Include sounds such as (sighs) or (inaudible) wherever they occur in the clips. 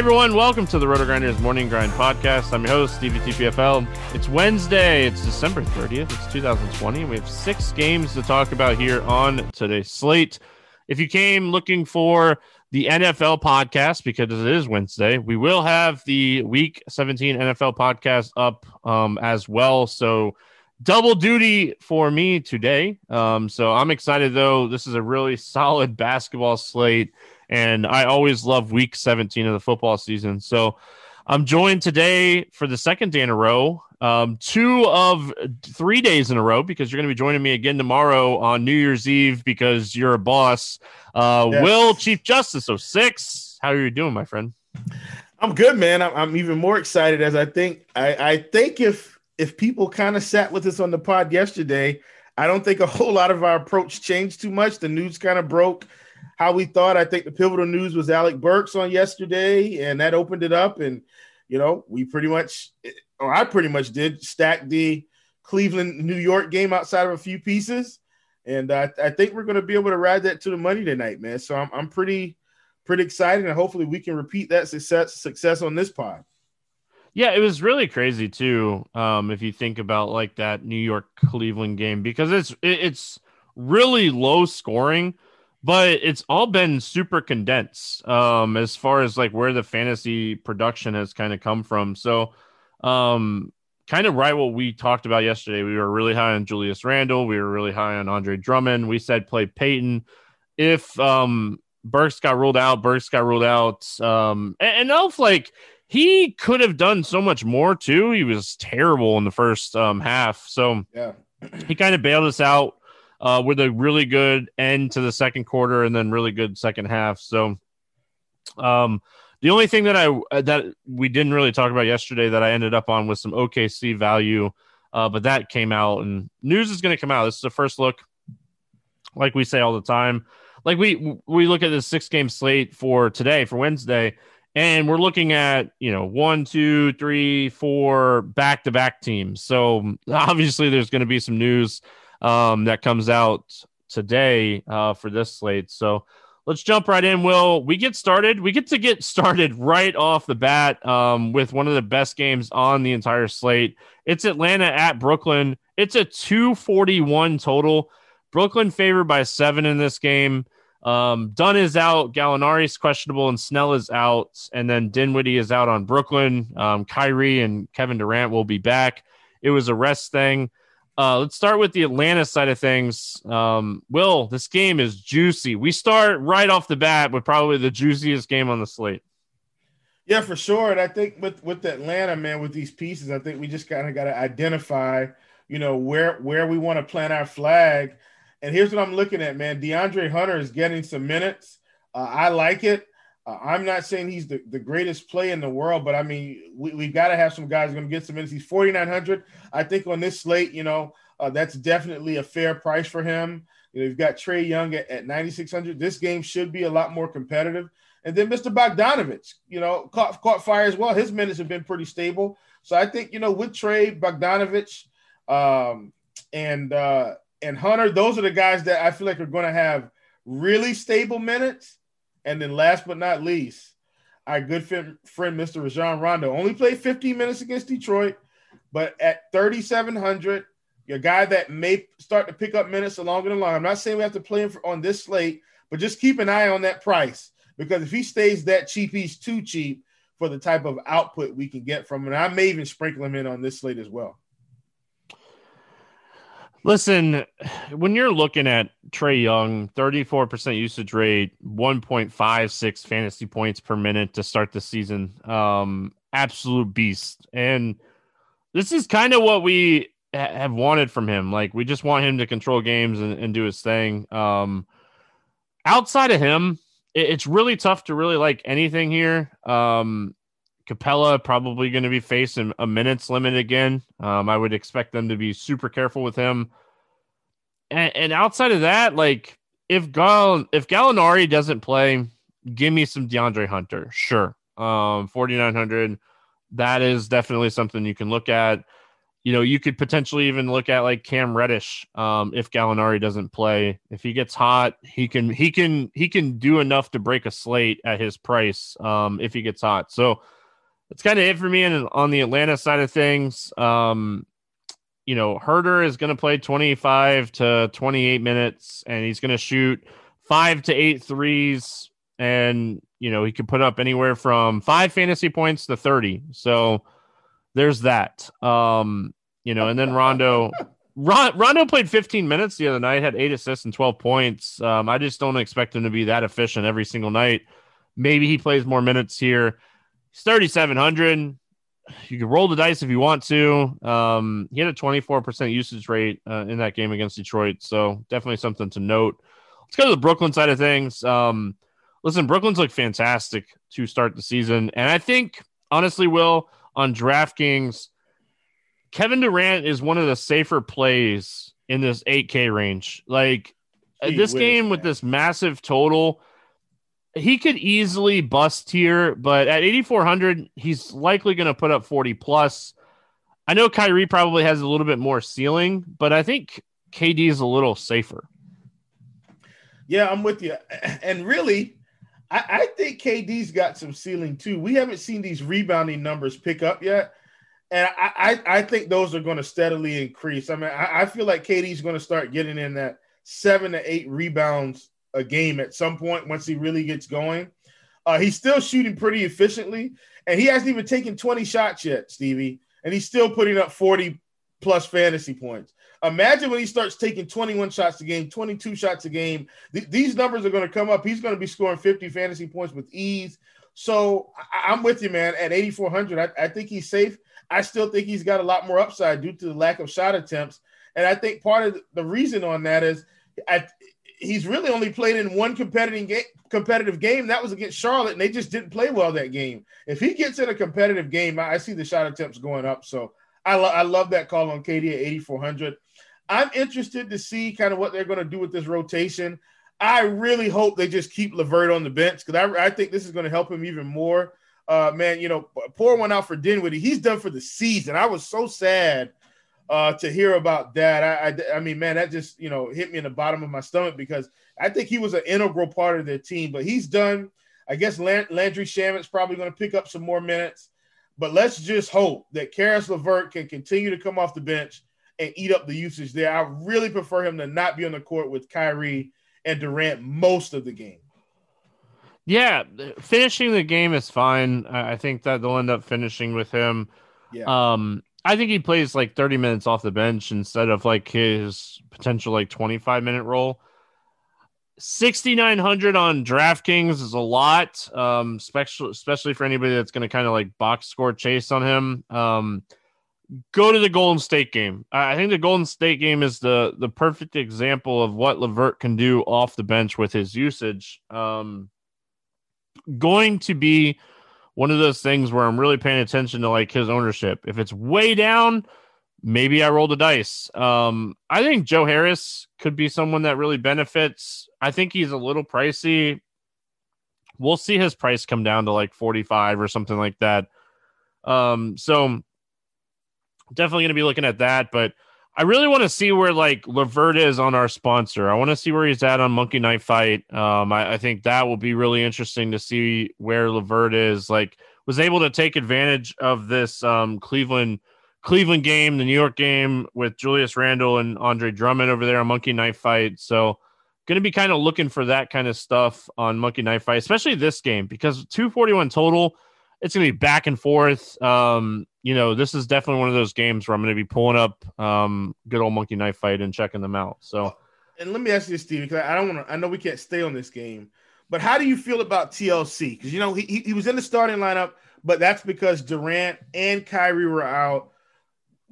everyone, welcome to the RotoGrinders Morning Grind Podcast. I'm your host, Stevie TPFL. It's Wednesday, it's December 30th, it's 2020, we have six games to talk about here on today's slate. If you came looking for the NFL podcast, because it is Wednesday, we will have the Week 17 NFL podcast up um, as well. So, double duty for me today. Um, so, I'm excited though. This is a really (laughs) solid basketball slate and I always love week 17 of the football season. So I'm joined today for the second day in a row, um, two of three days in a row, because you're going to be joining me again tomorrow on New Year's Eve because you're a boss. Uh, yes. Will, Chief Justice. So six. How are you doing, my friend? I'm good, man. I'm, I'm even more excited as I think I, I think if if people kind of sat with us on the pod yesterday, I don't think a whole lot of our approach changed too much. The news kind of broke how we thought. I think the pivotal news was Alec Burks on yesterday, and that opened it up. And you know, we pretty much, or I pretty much did stack the Cleveland New York game outside of a few pieces, and I think we're going to be able to ride that to the money tonight, man. So I'm I'm pretty pretty excited, and hopefully we can repeat that success success on this pod. Yeah, it was really crazy too. Um, if you think about like that New York Cleveland game, because it's it's really low scoring but it's all been super condensed um as far as like where the fantasy production has kind of come from. So um kind of right what we talked about yesterday. We were really high on julius randle we were really high on andre drummond. We said play payton if um burks got ruled out burks got ruled out um and, and elf like he could have done so much more too. He was terrible in the first um half. So yeah. he kind of bailed us out uh, with a really good end to the second quarter and then really good second half. So, um, the only thing that I that we didn't really talk about yesterday that I ended up on was some OKC value, uh, but that came out and news is going to come out. This is the first look, like we say all the time. Like we we look at the six game slate for today for Wednesday, and we're looking at you know one, two, three, four back to back teams. So obviously there's going to be some news um, that comes out today uh, for this slate. So let's jump right in. Will we get started? We get to get (laughs) started right off the bat um, with one of the best games on the entire slate. It's Atlanta at Brooklyn. It's a 241 total. Brooklyn favored by seven in this game. Um, Dunn is out, Gallinari is questionable, and Snell is out, and then Dinwiddie is out on Brooklyn. Um, Kyrie and Kevin Durant will be back. It was a rest thing. Uh, let's start with the Atlanta side of things. Um, Will, this game is juicy. We start right off the bat with probably the juiciest game on the slate. Yeah, for sure. And I think with with Atlanta, man, with these pieces, I think we just kind of got to identify, you know, where where we want to plant our flag. And here's what I'm looking at, man. DeAndre Hunter is getting some minutes. Uh, I like it. Uh, I'm not saying he's the, the greatest play in the world, but I mean, we, we've got to have some guys going to get some minutes. He's 4,900. I think on this slate, you know, uh, that's definitely a fair price for him. You know, you've got Trae Young at, at 9,600. This game should be a lot more competitive. And then Mr. Bogdanovich, you know, caught, caught fire as well. His minutes have been pretty stable. So I think, you know, with Trae, Bogdanovich, um, and uh, and Hunter, those are the guys that I feel like are going to have really stable minutes and then last but not least, our good friend, Mr. Rajon Rondo, only played 15 minutes against Detroit, but at 3,700, your guy that may start to pick up minutes along the line. I'm not saying we have to play him for, on this slate, but just keep an eye on that price because if he stays that cheap, he's too cheap for the type of output we can get from him. And I may even sprinkle him in on this slate as well. Listen, when you're looking at Trae Young, 34% usage rate, 1.56 fantasy points per minute to start the season, um, absolute beast. And this is kind of what we ha- have wanted from him. Like, we just want him to control games and, and do his thing. Um, outside of him, it, it's really tough to really like anything here. Um, Capela probably going to be facing a minutes limit again. Um, I would expect them to be super careful with him. And, and outside of that, like if Gall if Gallinari doesn't play, give me some DeAndre Hunter. Sure. Um, 4900. That is definitely something you can look at. you know, you could potentially even look at like Cam Reddish um, if Gallinari doesn't play. If he gets hot, he can he can he can do enough to break a slate at his price um, if he gets hot. So that's kind of it for me. And on the Atlanta side of things, um, you know, Huerter is going to play 25 to 28 minutes, and he's going to shoot five to eight threes, and you know he could put up anywhere from five fantasy points to 30. So there's that. Um, you know, and then Rondo. (laughs) Rondo played 15 minutes the other night, had eight assists and 12 points. Um, I just don't expect him to be that efficient every single night. Maybe he plays more minutes here. He's 3,700. You can roll the dice if you want to. Um, he had a 24% usage rate uh, in that game against Detroit. So definitely something to note. Let's go to the Brooklyn side of things. Um, listen, Brooklyn's look fantastic to start the season. And I think, honestly, Will, on DraftKings, Kevin Durant is one of the safer plays in this 8K range. Like this game man. with this massive total, he could easily bust here, but at 8,400, he's likely going to put up 40 plus. I know Kyrie probably has a little bit more ceiling, but I think KD is a little safer. Yeah, I'm with you. (clears throat) And really, I, I, think KD's got some ceiling too. We haven't seen these rebounding numbers pick up yet. And I, I, I think those are going to steadily increase. I mean, I, I feel like KD's going to start getting in that seven to eight rebounds a game at some point once he really gets going. Uh, he's still shooting pretty efficiently, and he hasn't even taken 20 shots yet, Stevie, and he's still putting up 40 plus fantasy points. Imagine when he starts taking 21 shots a game, 22 shots a game. Th- these numbers are going to come up. He's going to be scoring 50 fantasy points with ease. So I- am with you, man. At 8,400, I-, I think he's safe. I still think he's got a lot more upside due to the lack of shot attempts. And I think part of the reason on that is I, he's really only played in one competitive game, competitive game. That was against Charlotte, and they just didn't play well that game. If he gets in a competitive game, I, I see the shot attempts going up. So I, lo- I love that call on KD at 8,400. I'm interested to see kind of what they're going to do with this rotation. I really hope they just keep LeVert on the bench because I, I, think this is going to help him even more. Uh, man, you know, pour one out for Dinwiddie. He's done for the season. I was so sad uh, to hear about that. I, I, I, mean, man, that just you know hit me in the bottom of my stomach because I think he was an integral part of their team. But he's done. I guess Landry Shamet's probably going to pick up some more minutes. But let's just hope that Caris LeVert can continue to come off the bench and eat up the usage there. I really prefer him to not be on the court with Kyrie and Durant most of the game. Yeah, finishing the game is fine. I think that they'll end up finishing with him. Yeah. Um, I think he plays like 30 minutes off the bench instead of like his potential like 25 minute role. 6900 on DraftKings is a lot, um, especially especially for anybody that's going to kind of like box score chase on him. Um, go to the Golden State game. I think the Golden State game is the the perfect example of what LeVert can do off the bench with his usage. Um, going to be one of those things where I'm really paying attention to like his ownership. If it's way down, maybe I roll the dice. Um, I think Joe Harris could be someone that really benefits. I think he's a little pricey. We'll see his price come down to like 45 or something like that. Um, so definitely going to be looking at that. But I really want to see where like LeVert is on our sponsor. I want to see where he's at on Monkey Knife Fight. Um, I, I, think that will be really interesting to see where LeVert is. Like, was able to take advantage of this um, Cleveland Cleveland game, the New York game with Julius Randle and Andre Drummond over there on Monkey Knife Fight. So, going to be kind of looking for that kind of stuff on Monkey Knife Fight, especially this game because 241 total. It's going to be back and forth. Um, you know, this is definitely one of those games where I'm going to be pulling up um, good old monkey knife fight and checking them out. So, and let me ask you, Steve, because I don't want to. I know we can't stay on this game, but how do you feel about TLC? Because you know he he was in the starting lineup, but that's because Durant and Kyrie were out.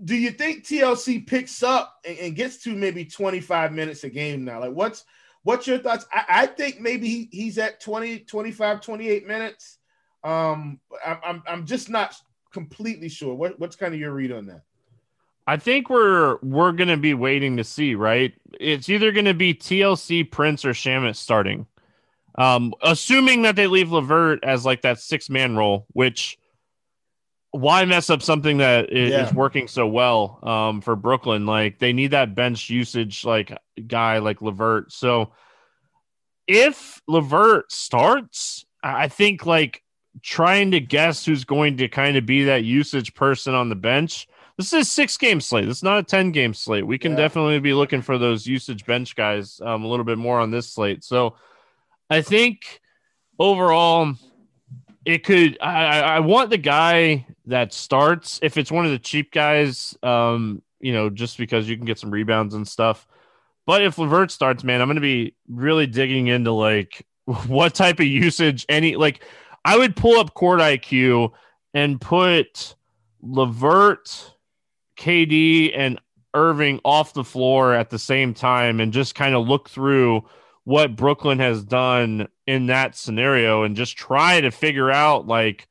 Do you think TLC picks up and, and gets to maybe 25 minutes a game now? Like, what's what's your thoughts? I, I think maybe he, he's at 20, 25, 28 minutes. Um, I, I'm I'm just not completely sure. What, what's kind of your read on that? I think we're we're gonna be waiting to see, right? It's either gonna be TLC, Prince, or Shamet starting. Um, assuming that they leave LeVert as like that six man role, which why mess up something that is, Yeah. is working so well um, for Brooklyn? Like they need that bench usage, like guy like LeVert. So if LeVert starts, I think like trying to guess who's going to kind of be that usage person on the bench. This is a six game slate. This is not a 10 game slate. We can Yeah. definitely be looking for those usage bench guys um, a little bit more on this slate. So I think overall, it could. I, I I want the guy that starts if it's one of the cheap guys, um, you know, just because you can get some rebounds and stuff. But if LeVert starts, man, I'm going to be really digging into like (laughs) what type of usage any like. I would pull up Court IQ and put LeVert, KD, and Irving off the floor at the same time, and just kind of look through what Brooklyn has done in that scenario, and just try to figure out like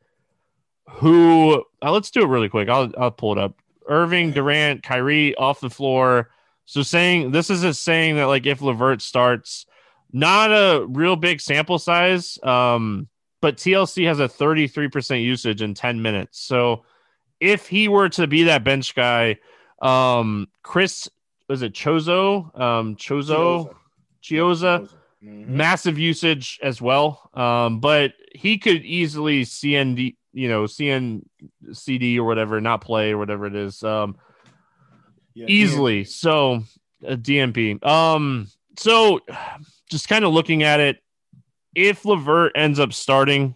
who. Uh, let's do it really quick. I'll I'll pull it up. Irving, Durant, Kyrie off the floor. So saying this is a saying that like if LeVert starts, not a real big sample size, um, but TLC has a 33% usage in 10 minutes. So if he were to be that bench guy, um, Chris was it Chozo? Um, Chozo, Chioza, Mhm. massive usage as well. Um, but he could easily CND, you know, CNCD or whatever, not play or whatever it is. Um, Yeah, easily. So a DMP. Um, so just kind of looking at it, if Levert ends up starting,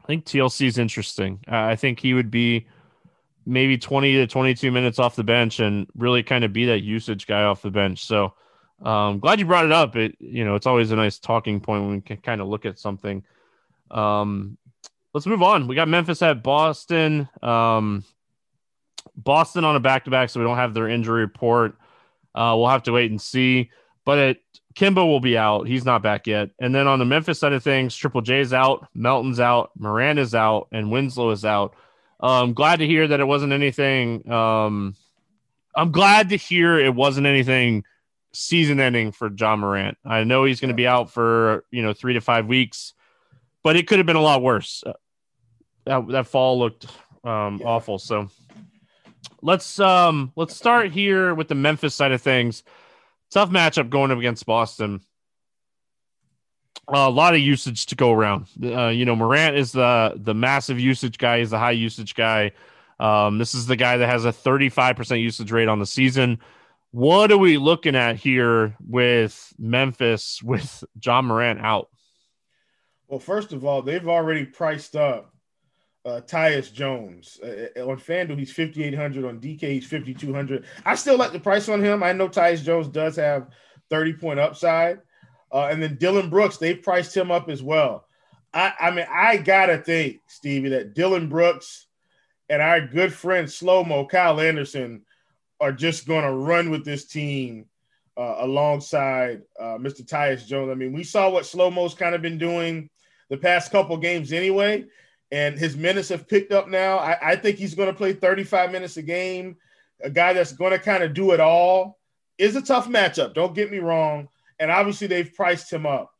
I think TLC is interesting. Uh, I think he would be maybe 20 to 22 minutes off the bench and really kind of be that usage guy off the bench. So um, glad you brought it up. It you know it's always a nice talking point when we can kind of look at something. Um, let's move on. We got Memphis at Boston. Um, Boston on a back to back, so we don't have their injury report. Uh, we'll have to wait and see. But it, Kemba will be out. He's not back yet. And then on the Memphis side of things, Triple J's out, Melton's out, Miranda's out, and Winslow is out. Um, glad to hear that it wasn't anything. Um, I'm glad to hear it wasn't anything season ending for Ja Morant. I know he's going to be out for you know three to five weeks, but it could have been a lot worse. Uh, that that fall looked um, Yeah. awful. So let's um let's start here with the Memphis side of things. Tough matchup going up against Boston. a lot of usage to go around. Uh, you know, Morant is the the massive usage guy. He's the high usage guy. Um, this is the guy that has a 35% usage rate on the season. What are we looking at here with Memphis with Ja Morant out? Well, first of all, they've already priced up uh, Tyus Jones uh, on FanDuel. He's fifty eight hundred on DK. He's fifty two hundred. I still like the price on him. I know Tyus Jones does have thirty point upside, uh, and then Dillon Brooks. They've priced him up as well. I, I mean, I gotta think, Stevie, that Dillon Brooks and our good friend Slow Mo Kyle Anderson are just going to run with this team uh, alongside uh, Mr. Tyus Jones. I mean, we saw what Slow Mo's kind of been doing the past couple games anyway, and his minutes have picked up now. I, I think he's going to play 35 minutes a game. A guy that's going to kind of do it all is a tough matchup. Don't get me wrong, and obviously they've priced him up.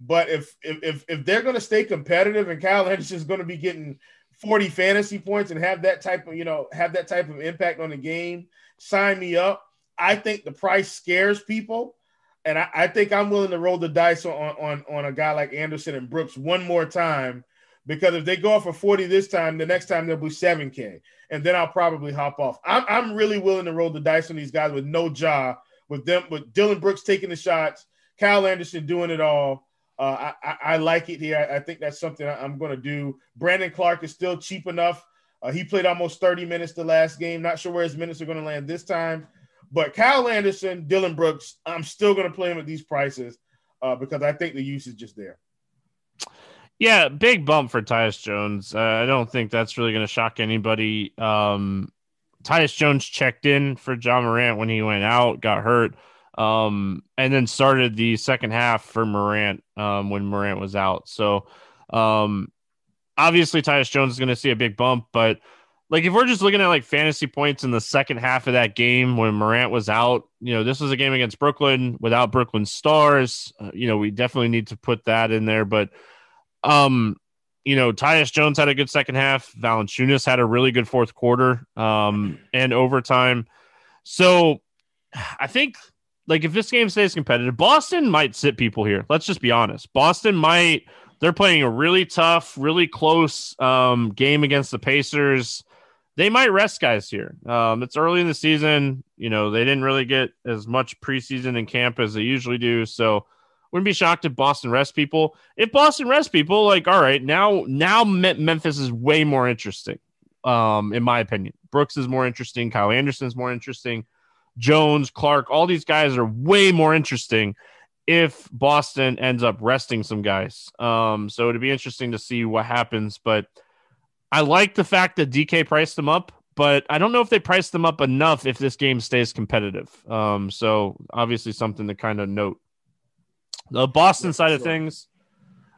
But if if if, they're going to stay competitive and Kyle Anderson's going to be getting 40 fantasy points and have that type of you know have that type of impact on the game, sign me up. I think the price scares people and I, I, think I'm willing to roll the dice on, on on a guy like Anderson and Brooks one more time because if they go off for 40 this time, the next time they'll be 7K, and then I'll probably hop off. I'm, I'm really willing to roll the dice on these guys with no Ja, with them with Dillon Brooks taking the shots, Kyle Anderson doing it all. Uh, I, I, I, like it here. I, I think that's something I, am going to do. Brandon Clarke is still cheap enough. Uh, he played almost 30 minutes the last game. Not sure where his minutes are going to land this time. But Kyle Anderson, Dillon Brooks, I'm still going to play him at these prices uh, because I think the use is just there. Yeah, big bump for Tyus Jones. Uh, I don't think that's really going to shock anybody. Um, Tyus Jones checked in for Ja Morant when he went out, got hurt, um, and then started the second half for Morant um, when Morant was out. So um, obviously, Tyus Jones is going to see a big bump, but like if we're just looking at like fantasy points in the second half of that game when Morant was out, you know, this was a game against Brooklyn without Brooklyn stars. Uh, you know, we definitely need to put that in there, but um you know, Tyus Jones had a good second half. Valanciunas had a really good fourth quarter um, and overtime. So I think like if this game stays competitive, Boston might sit people here. Let's just be honest. Boston might they're playing a really tough, really close um, game against the Pacers. They might rest guys here. Um, it's early in the season. You know, they didn't really get as much preseason in camp as they usually do. So wouldn't be shocked if Boston rest people. If Boston rest people, like, all right, now now Memphis is way more interesting. Um, in my opinion. Brooks is more interesting, Kyle Anderson is more interesting, Jones, Clarke, all these guys are way more interesting if Boston ends up resting some guys. Um, so it'd be interesting to see what happens. But I like the fact that DK priced them up, but I don't know if they priced them up enough if this game stays competitive. Um, so obviously something to kind of note. The Boston side of things.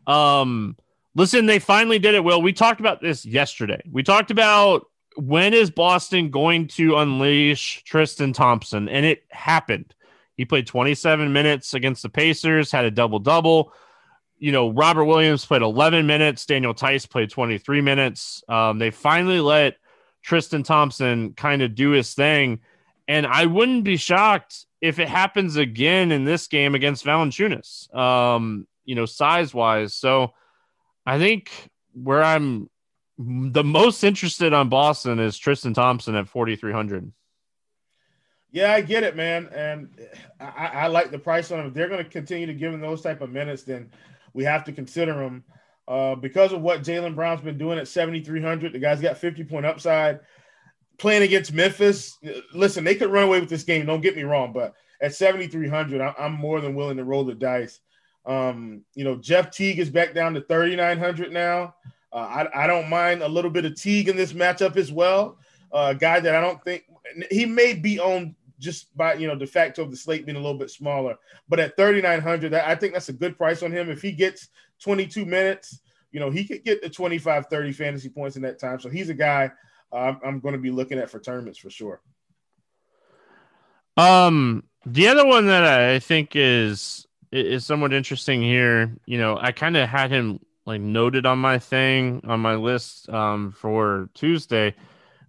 Um, listen, they finally did it. Will we talked about this yesterday? We talked about when is Boston going to unleash Tristan Thompson, and it happened. He played 27 minutes against the Pacers, had a double double. You know, Robert Williams played 11 minutes. Daniel Theis played 23 minutes. Um, they finally let Tristan Thompson kind of do his thing. And I wouldn't be shocked if it happens again in this game against Valanciunas, um, you know, size wise. So I think where I'm the most interested on Boston is Tristan Thompson at 4,300. Yeah, I get it, man, and I, I like the price on them. If they're going to continue to give him those type of minutes, then we have to consider him uh, because of what Jaylen Brown's been doing at 7,300. The guy's got 50 point upside. Playing against Memphis, listen, they could run away with this game. Don't get me wrong, but at 7,300, I'm more than willing to roll the dice. Um, you know, Jeff Teague is back down to 3,900 now. Uh, I, I don't mind a little bit of Teague in this matchup as well. Uh, a guy that I don't think he may be on just by you know de facto of the slate being a little bit smaller. But at 3,900, I think that's a good price on him. If he gets 22 minutes, you know, he could get the 25, 30 fantasy points in that time. So he's a guy uh, I'm going to be looking at for tournaments for sure. Um, the other one that I think is is somewhat interesting here. You know, I kind of had him like noted on my thing on my list um, for Tuesday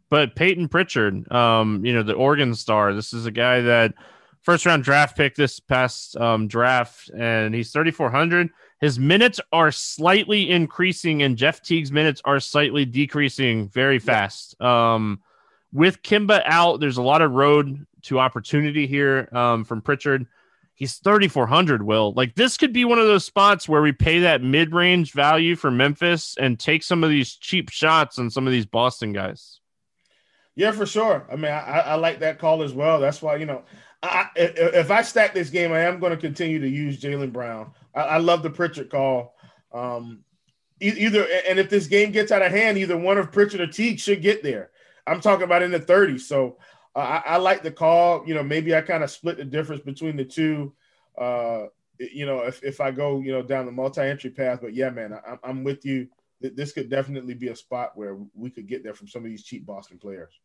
but Payton Pritchard, um, you know, the Oregon star, this is a guy that first round draft pick this past um, draft, and he's 3,400. His minutes are slightly increasing, and Jeff Teague's minutes are slightly decreasing very fast. Um, with Kemba out, there's a lot of road to opportunity here um, from Pritchard. He's 3,400, Will. Like, this could be one of those spots where we pay that mid range value for Memphis and take some of these cheap shots on some of these Boston guys. Yeah, for sure. I mean, I, I like that call as well. That's why you know, I, if I stack this game, I am going to continue to use Jaylen Brown. I, I, love the Pritchard call. Um, either and if this game gets out of hand, either one of Pritchard or Teague should get there. I'm talking about in the 30s. So uh, I, I, like the call. You know, maybe I kind of split the difference between the two. Uh, you know, if, if I go, you know, down the multi-entry path. But yeah, man, I, I'm with you. This could definitely be a spot where we could get there from some of these cheap Boston players.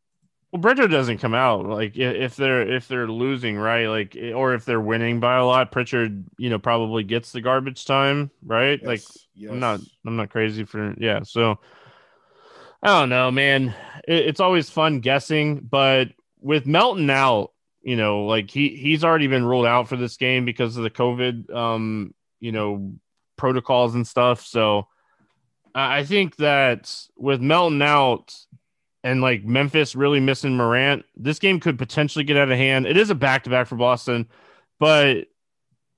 Well, Pritchard doesn't come out like if they're if they're losing, right? Like or if they're winning by a lot, Pritchard, you know, probably gets the garbage time, right? Yes, like yes. I'm not I'm not crazy for yeah. So I don't know, man. It, it's always fun guessing, but with Melton out, you know, like he he's already been ruled out for this game because of the COVID, um, you know, protocols and stuff. So I think that with Melton out and like Memphis really missing Morant, this game could potentially get out of hand. It is a back to back for Boston, but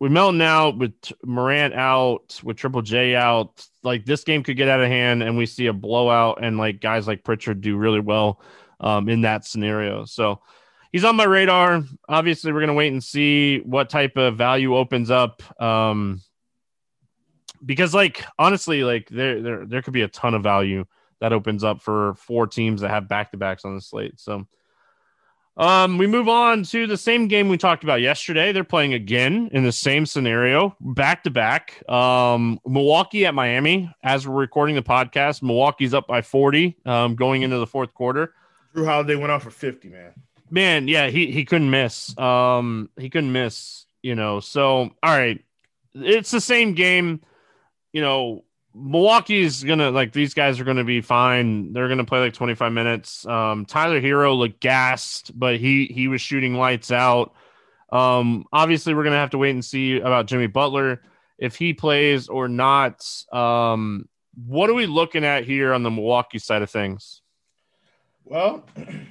with Melton out, with Morant out, with Triple J out, like this game could get out of hand, and we see a blowout, and like guys like Pritchard do really well um, in that scenario. So he's on my radar. Obviously, we're gonna wait and see what type of value opens up. Um, because like honestly, like there there there could be a ton of value that opens up for four teams that have back to backs on the slate. So um, we move on to the same game we talked about yesterday. They're playing again in the same scenario, back to back. Um, Milwaukee at Miami. As we're recording the podcast, Milwaukee's up by 40 um, going into the fourth quarter. Jrue Holiday went off for 50, man. Man, yeah, he, he couldn't miss. Um, he couldn't miss, you know. So, all right. It's the same game. You know, Milwaukee's gonna like these guys are gonna be fine. They're gonna play like 25 minutes. Um, Tyler Herro looked gassed, but he he was shooting lights out. Um, obviously, we're gonna have to wait and see about Jimmy Butler if he plays or not. Um, what are we looking at here on the Milwaukee side of things? Well,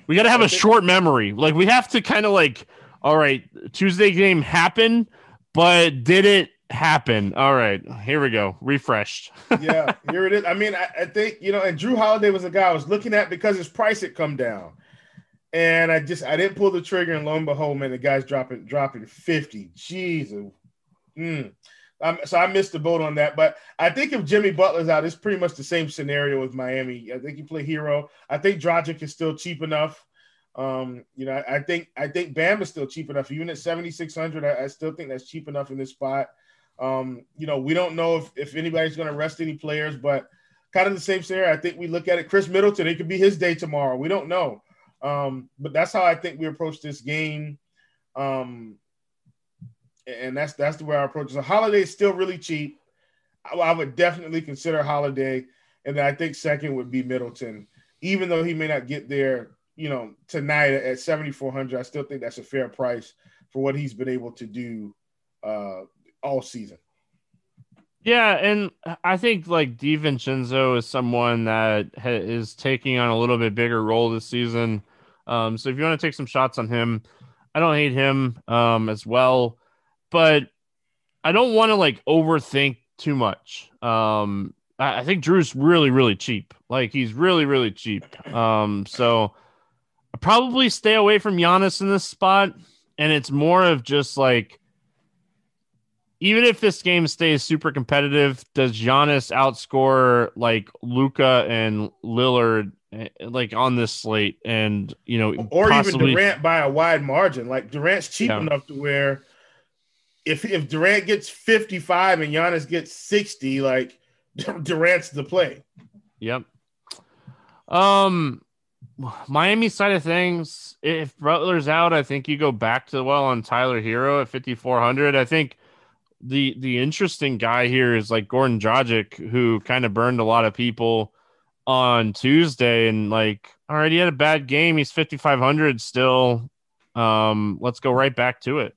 we got to have a short memory. Like we have to kind of like, all right, Tuesday game happened, but did it happen? All right, here we go. Refreshed. (laughs) yeah, here it is. I mean, I, I, think you know, and Jrue Holiday was a guy I was looking at because his price had come down, and I just I didn't pull the trigger, and lo and behold, man, the guy's dropping dropping fifty. Jesus. Mm. Um, so I missed the boat on that. But I think if Jimmy Butler's out, it's pretty much the same scenario with Miami. I think you play Herro. I think Dragic is still cheap enough. Um, you know, I, think I think Bam is still cheap enough. Even at 7,600, I, I, still think that's cheap enough in this spot. Um, you know, we don't know if, if anybody's going to rest any players, but kind of the same scenario. I think we look at it. Khris Middleton, it could be his day tomorrow. We don't know. Um, but that's how I think we approach this game. Um, and that's that's the way I approach it. So Holiday is still really cheap. I, I, would definitely consider Holiday, and then I think second would be Middleton, even though he may not get there, you know, tonight at seventy four hundred. I still think that's a fair price for what he's been able to do uh, all season. Yeah, and I think like DiVincenzo is someone that ha- is taking on a little bit bigger role this season. Um, so if you want to take some shots on him, I don't hate him um, as well but I don't want to like overthink too much. Um, I, I think Jrue's really, really cheap. Like he's really, really cheap. Um, so I probably stay away from Giannis in this spot. And it's more of just like, even if this game stays super competitive, does Giannis outscore like Luka and Lillard eh, like on this slate? And you know, or possibly... even Durant by a wide margin. Like Durant's cheap yeah. enough to where if if Durant gets 55 and Giannis gets 60, like (laughs) Durant's the play. Yep. Um Miami side of things, if Butler's out, I think you go back to the well on Tyler Herro at 5400. I think the the interesting guy here is like Goran Dragic, who kind of burned a lot of people on Tuesday, and like, all right, he had a bad game. He's 5500 still. Um, let's go right back to it.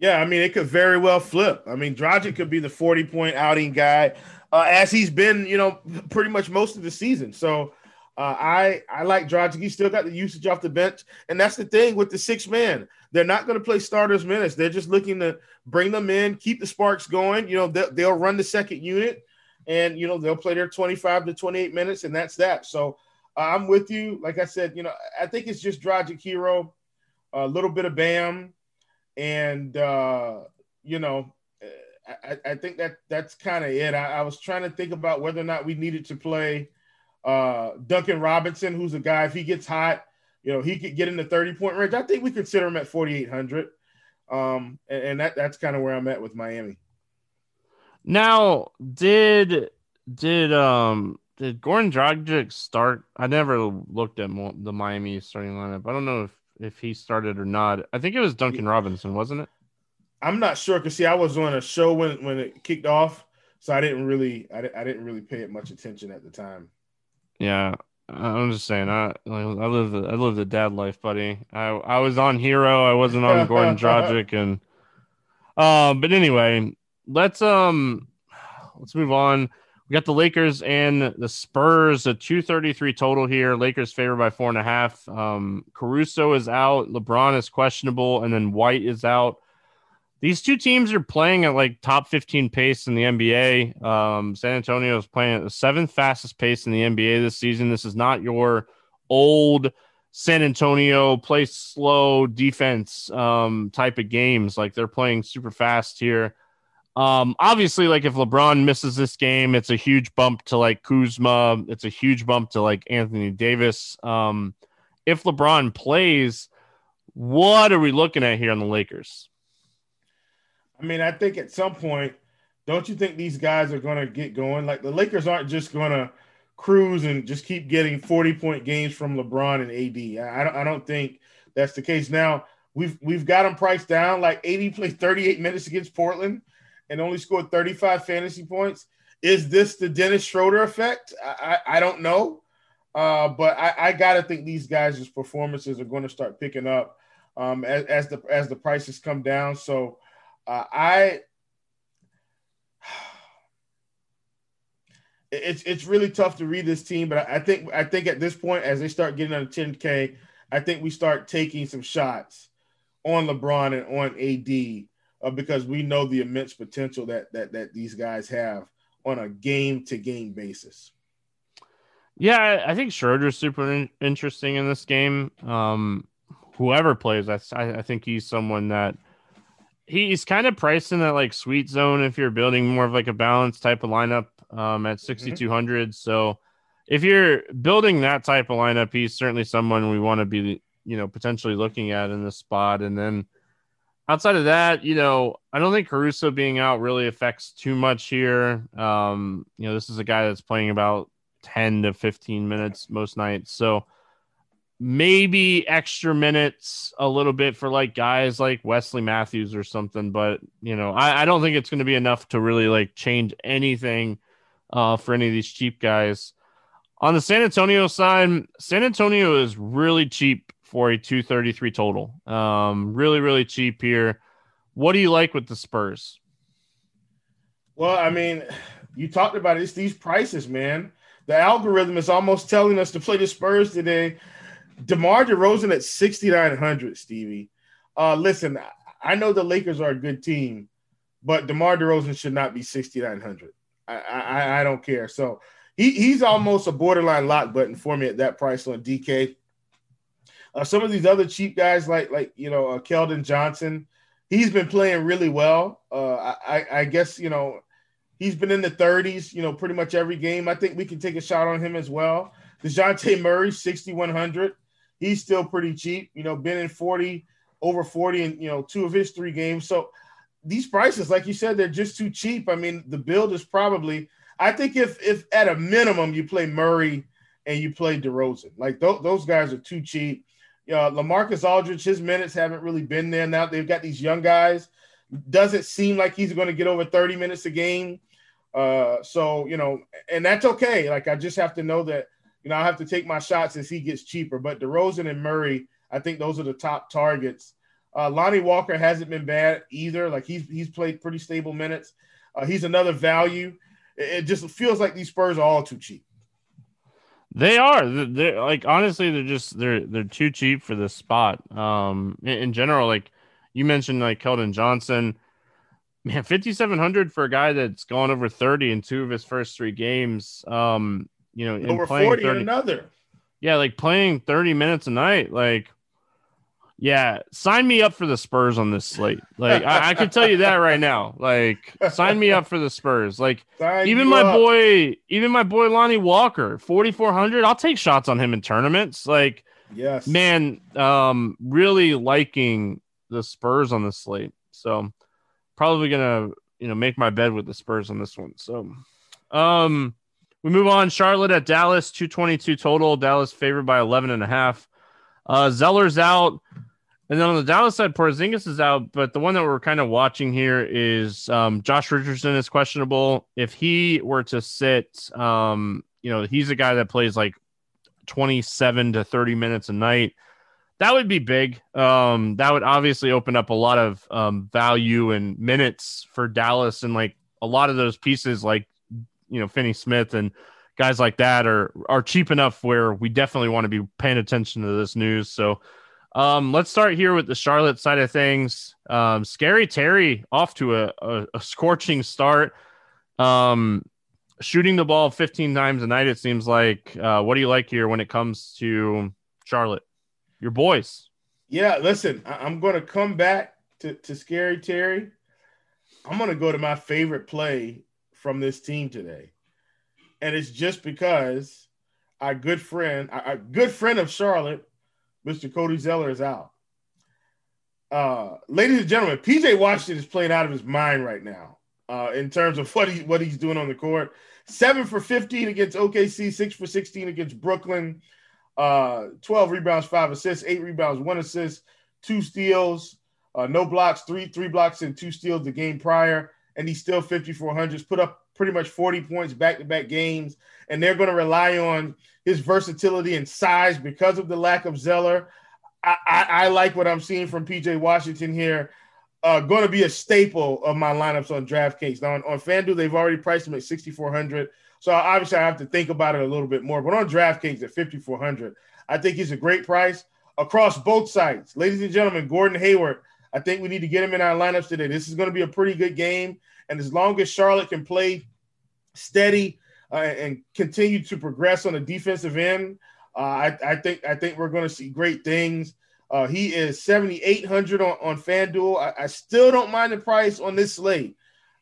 Yeah, I mean, it could very well flip. I mean, Dragic could be the 40 point outing guy, uh, as he's been, you know, pretty much most of the season. So uh, I I like Dragic. He still got the usage off the bench. And that's the thing with the six man. They're not going to play starters minutes. They're just looking to bring them in, keep the sparks going. You know, they'll, they'll run the second unit and, you know, they'll play their 25 to 28 minutes, and that's that. So uh, I'm with you. Like I said, you know, I think it's just Dragic Herro, a little bit of Bam and uh, you know, I, I, think that that's kind of it. I, I, was trying to think about whether or not we needed to play uh, Duncan Robinson, who's a guy if he gets hot, you know, he could get in the thirty point range. I think we consider him at forty eight hundred, um, and, and that that's kind of where I'm at with Miami. Now, did did um did Goran Dragic start? I never looked at the Miami starting lineup. I don't know if if he started or not. I think it was Duncan Robinson, wasn't it? I'm not sure because see, I was on a show when when it kicked off, so I didn't really I, I didn't really pay it much attention at the time. Yeah, I'm just saying. I I live the, I live the dad life, buddy. I I was on Herro, I wasn't on Goran (laughs) Dragic, and um. But anyway, let's um let's move on. We got the Lakers and the Spurs, a 233 total here. Lakers favored by four and a half. Um, Caruso is out. LeBron is questionable. And then White is out. These two teams are playing at like top 15 pace in the NBA. Um, San Antonio is playing at the seventh fastest pace in the NBA this season. This is not your old San Antonio play slow defense um, type of games. Like they're playing super fast here. Um, obviously, like if LeBron misses this game, it's a huge bump to like Kuzma. It's a huge bump to like Anthony Davis. Um, if LeBron plays, what are we looking at here on the Lakers? I mean, I think at some point, don't you think these guys are going to get going? Like the Lakers aren't just going to cruise and just keep getting 40 point games from LeBron and AD. I don't, I don't think that's the case. Now, we've we've got them priced down. Like AD played 38 minutes against Portland and only scored 35 fantasy points. is this the Dennis Schroeder effect? I, I, I don't know. Uh, but I, I got to think these guys' performances are going to start picking up um, as, as, the as the prices come down. So uh, I (sighs) it's it's really tough to read this team, but I think I think at this point, as they start getting under 10K, I think we start taking some shots on LeBron and on AD uh, because we know the immense potential that that that these guys have on a game to game basis. Yeah, I think Schroeder's super in- interesting in this game. Um, whoever plays, I, I think he's someone that he's kind of priced in that like sweet zone if you're building more of like a balanced type of lineup um, at 6,200. Mm-hmm. So if you're building that type of lineup, he's certainly someone we want to be, you know, potentially looking at in this spot. And then outside of that, you know, I don't think Caruso being out really affects too much here. Um, you know, this is a guy that's playing about 10 to 15 minutes most nights. So maybe extra minutes a little bit for like guys like Wesley Matthews or something. But, you know, I, I don't think it's going to be enough to really like change anything uh, for any of these cheap guys. On the San Antonio side, San Antonio is really cheap for a 233 total. Um, really, really cheap here. What do you like with the Spurs? Well, I mean, you talked about it. It's these prices, man. The algorithm is almost telling us to play the Spurs today. DeMar DeRozan at 6,900, Stevie. Uh, listen, I know the Lakers are a good team, but DeMar DeRozan should not be 6,900. I, I, I don't care. So he, he's almost a borderline lock button for me at that price on DK. Uh, some of these other cheap guys, like like you know uh, Keldon Johnson, he's been playing really well. Uh, I, I guess you know he's been in the 30s, you know, pretty much every game. I think we can take a shot on him as well. Dejounte Murray, 6,100. He's still pretty cheap, you know, been in 40, over 40 in, you know, two of his three games. So these prices, like you said, they're just too cheap. I mean, the build is probably. I think if if at a minimum you play Murray and you play DeRozan, like th- those guys are too cheap. Know, Lamarcus Aldridge, his minutes haven't really been there. Now they've got these young guys. Doesn't seem like he's going to get over 30 minutes a game. Uh, so you know, and that's okay. Like I just have to know that you know I have to take my shots as he gets cheaper. But DeRozan and Murray, I think those are the top targets uh, Lonnie Walker hasn't been bad either. Like he's he's played pretty stable minutes. Uh, he's another value. It, it, just feels like these Spurs are all too cheap. They are. They're like honestly, they're just they're they're too cheap for this spot. Um, in, in general, like you mentioned, like Keldon Johnson, man, fifty seven hundred for a guy that's gone over thirty in two of his first three games. Um, you know, over forty 30, in another. Yeah, like playing thirty minutes a night, like yeah, sign me up for the Spurs on this slate. Like I, I can tell you that right now. Like sign me up for the Spurs. Like (laughs) sign even my up. boy, even my boy Lonnie Walker, forty four hundred. I'll take shots on him in tournaments. Like yes, man, um, really liking the Spurs on the slate. So probably gonna you know make my bed with the Spurs on this one. So um, we move on. Charlotte at Dallas, two twenty two total. Dallas favored by eleven and a half. Uh, Zeller's out. And then on the Dallas side, Porzingis is out, but the one that we're kind of watching here is um, Josh Richardson is questionable. If he were to sit, um, you know, he's a guy that plays like 27 to 30 minutes a night. That would be big. Um, that would obviously open up a lot of um, value and minutes for Dallas, and like a lot of those pieces, like you know, Finney Smith and guys like that, are are cheap enough where we definitely want to be paying attention to this news. So um, let's start here with the Charlotte side of things. Um, Scary Terry off to a, a, a scorching start. Um, shooting the ball 15 times a night, it seems like. Uh, what do you like here when it comes to Charlotte? Your boys. Yeah, listen, I- am going to come back to, to Scary Terry. I'm going to go to my favorite play from this team today. And it's just because our good friend, a good friend of Charlotte, Mr. Cody Zeller is out. Uh, ladies and gentlemen, PJ Washington is playing out of his mind right now uh, in terms of what he what he's doing on the court. Seven for 15 against OKC, six for 16 against Brooklyn, uh, 12 rebounds, five assists, eight rebounds, one assist, two steals, uh, no blocks, three three blocks and two steals the game prior, and he's still 5400s. Put up pretty much 40 points back to back games, and they're going to rely on his versatility and size because of the lack of Zeller. I, I, I like what I'm seeing from PJ Washington here. Uh, going to be a staple of my lineups on DraftKings. Now on, on FanDuel, they've already priced him at 6,400. So obviously I have to think about it a little bit more. But on DraftKings at 5,400, I think he's a great price across both sides. Ladies and gentlemen, Gordon Hayward, I think we need to get him in our lineups today. This is going to be a pretty good game. And as long as Charlotte can play steady uh, and continue to progress on the defensive end, uh, I, I, think I think we're going to see great things. Uh, he is 7,800 on, on FanDuel. I, I, still don't mind the price on this slate.